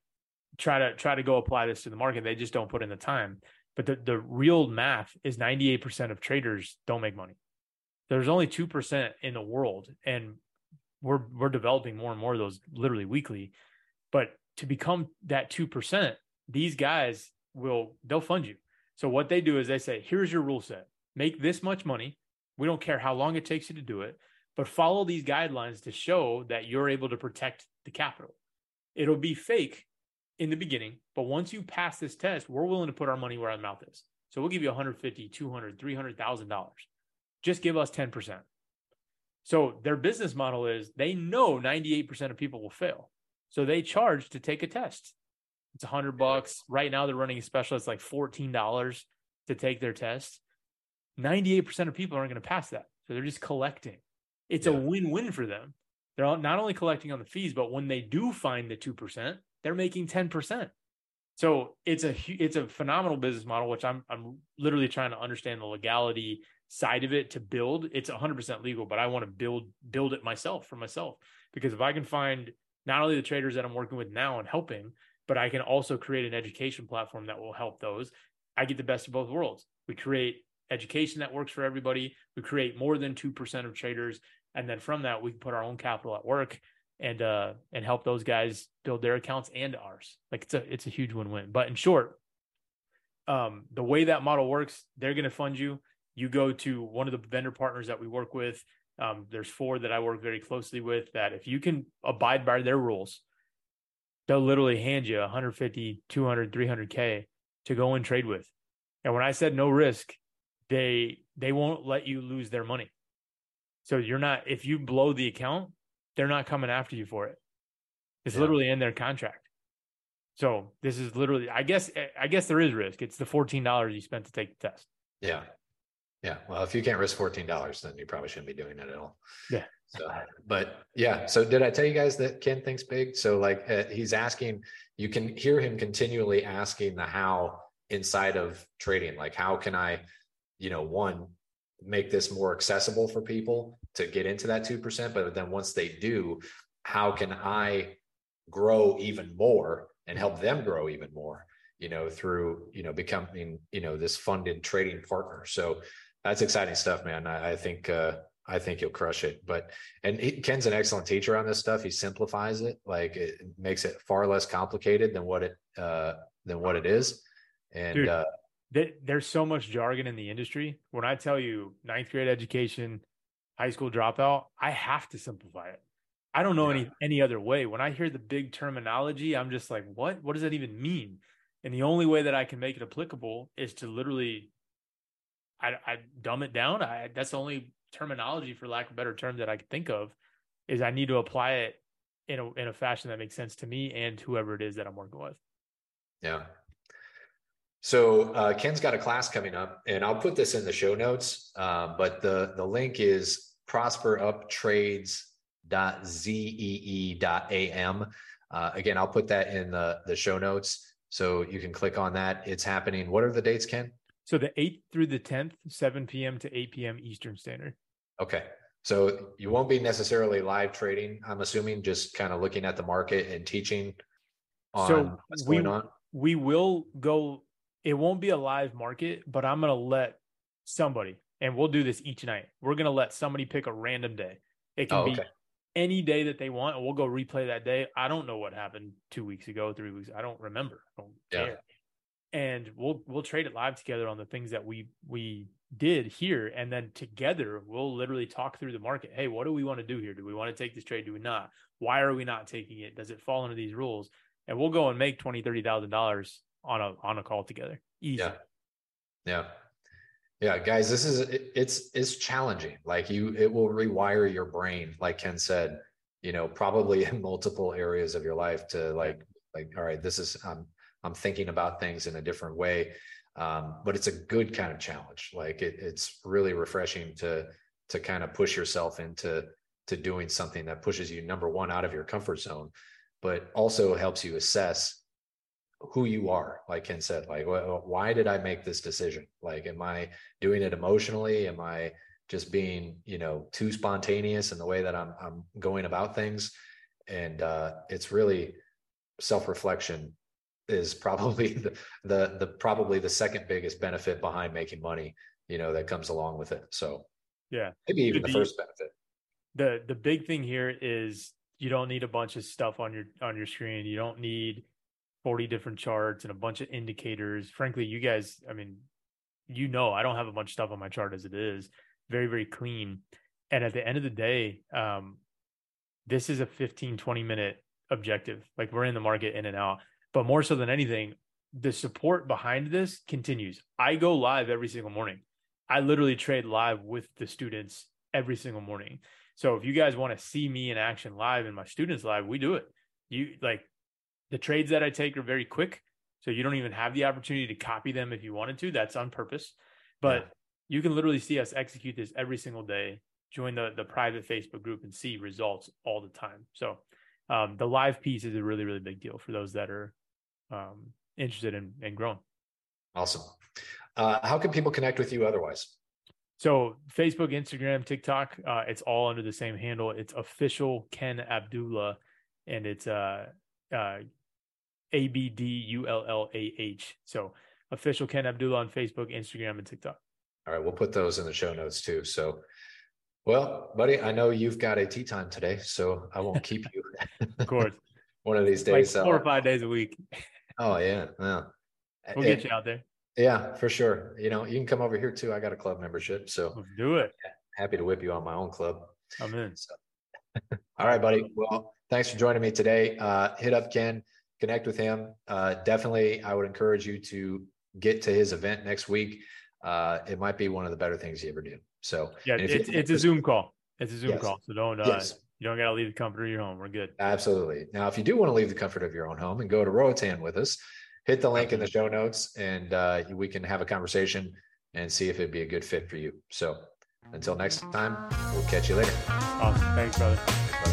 try to try to go apply this to the market. They just don't put in the time. But the the real math is ninety eight percent of traders don't make money. There's only two percent in the world, and we're we're developing more and more of those literally weekly. But to become that two percent, these guys will they'll fund you. So what they do is they say, here's your rule set. Make this much money. We don't care how long it takes you to do it, but follow these guidelines to show that you're able to protect the capital. It'll be fake in the beginning, but once you pass this test, we're willing to put our money where our mouth is. So we'll give you 150, 200, 300,000 dollars. Just give us 10%. So their business model is they know 98% of people will fail. So they charge to take a test. It's a hundred bucks. Right now they're running a special. It's like $14 to take their test. 98% of people aren't going to pass that. So they're just collecting. It's yeah. a win-win for them. They're not only collecting on the fees, but when they do find the 2%, they're making 10%. So it's a it's a phenomenal business model, which I'm I'm literally trying to understand the legality side of it to build. It's 100% legal, but I want to build build it myself for myself because if I can find not only the traders that I'm working with now and helping, but I can also create an education platform that will help those. I get the best of both worlds. We create education that works for everybody. We create more than 2% of traders. And then from that, we can put our own capital at work and uh and help those guys build their accounts and ours. Like it's a it's a huge win-win. But in short, um the way that model works, they're gonna fund you. You go to one of the vendor partners that we work with. Um, there's four that I work very closely with that if you can abide by their rules, they'll literally hand you 150, 200, 300k to go and trade with. And when I said no risk, they they won't let you lose their money. So you're not if you blow the account, they're not coming after you for it. It's yeah. literally in their contract. So this is literally I guess I guess there is risk. It's the $14 you spent to take the test. Yeah. Yeah. Well, if you can't risk $14, then you probably shouldn't be doing it at all. Yeah. So, but yeah. So did I tell you guys that Ken thinks big? So like uh, he's asking, you can hear him continually asking the how inside of trading. Like, how can I, you know, one, make this more accessible for people to get into that 2%. But then once they do, how can I grow even more and help them grow even more? you know through you know becoming you know this funded trading partner so that's exciting stuff man i, I think uh I think you'll crush it. But and he, Ken's an excellent teacher on this stuff. He simplifies it, like it makes it far less complicated than what it uh, than what it is. And Dude, uh, there's so much jargon in the industry. When I tell you ninth grade education, high school dropout, I have to simplify it. I don't know yeah. any any other way. When I hear the big terminology, I'm just like, what? What does that even mean? And the only way that I can make it applicable is to literally I, I dumb it down. I that's the only terminology, for lack of a better term, that I can think of, is I need to apply it in a in a fashion that makes sense to me and whoever it is that I'm working with. Yeah. So uh, Ken's got a class coming up, and I'll put this in the show notes. Uh, but the the link is prosperuptrades.zee.am. Uh, again, I'll put that in the the show notes, so you can click on that. It's happening. What are the dates, Ken? So the 8th through the 10th, 7 p.m. to 8 p.m. Eastern Standard. Okay. So you won't be necessarily live trading, I'm assuming, just kind of looking at the market and teaching on so what's we, going on. We will go, it won't be a live market, but I'm going to let somebody, and we'll do this each night. We're going to let somebody pick a random day. It can oh, okay. be any day that they want, and we'll go replay that day. I don't know what happened two weeks ago, three weeks. I don't remember. I don't yeah. care and we'll we'll trade it live together on the things that we we did here and then together we'll literally talk through the market hey what do we want to do here do we want to take this trade do we not why are we not taking it does it fall under these rules and we'll go and make twenty, thirty thousand dollars on a on a call together. Easy. Yeah. Yeah. Yeah, guys, this is it's it's challenging. Like you it will rewire your brain, like Ken said, you know, probably in multiple areas of your life to like like all right, this is I'm I'm thinking about things in a different way. Um, but it's a good kind of challenge. Like it, it's really refreshing to to kind of push yourself into to doing something that pushes you number one out of your comfort zone, but also helps you assess who you are like ken said like why did i make this decision? Like am i doing it emotionally? Am i just being you know too spontaneous in the way that i'm i'm going about things? And uh it's really self-reflection is probably the, the the probably the second biggest benefit behind making money you know that comes along with it. So yeah. maybe even the, the first benefit. The the big thing here is you don't need a bunch of stuff on your on your screen. You don't need 40 different charts and a bunch of indicators. Frankly, you guys, I mean, you know, I don't have a bunch of stuff on my chart as it is. Very, very clean. And at the end of the day, um, this is a 15, 20 minute objective. Like we're in the market in and out. But more so than anything, the support behind this continues. I go live every single morning. I literally trade live with the students every single morning. So if you guys want to see me in action live and my students live, we do it. You like the trades that I take are very quick. So you don't even have the opportunity to copy them if you wanted to. That's on purpose. But yeah. you can literally see us execute this every single day. Join the the private Facebook group and see results all the time. So um, the live piece is a really really big deal for those that are um, interested in, in growing. Awesome. Uh, how can people connect with you otherwise? So Facebook, Instagram, TikTok, uh, it's all under the same handle. It's official Ken Abdullah, and it's uh, uh, A B D U L L A H. So official Ken Abdullah on Facebook, Instagram, and TikTok. All right, we'll put those in the show notes too. So, well, buddy, I know you've got a tee time today, so I won't keep you. of course. One of these days, like four or five days a week. Oh yeah, yeah. We'll get you out there. Yeah, for sure. You know, you can come over here too. I got a club membership, so Let's do it. Happy to whip you on my own club. I'm in. So. All right, buddy. Well, thanks for joining me today. Uh, hit up Ken, connect with him. Uh, definitely, I would encourage you to get to his event next week. Uh, it might be one of the better things you ever do. So yeah, it's, it's a Zoom call. It's a Zoom yes. call. So don't uh, yes. you don't got to leave the comfort of your home. We're good. Absolutely. Now, if you do want to leave the comfort of your own home and go to Roatan with us, hit the link in the show notes, and uh, we can have a conversation and see if it'd be a good fit for you. So until next time, we'll catch you later. Awesome. Thanks, brother. Thanks, brother.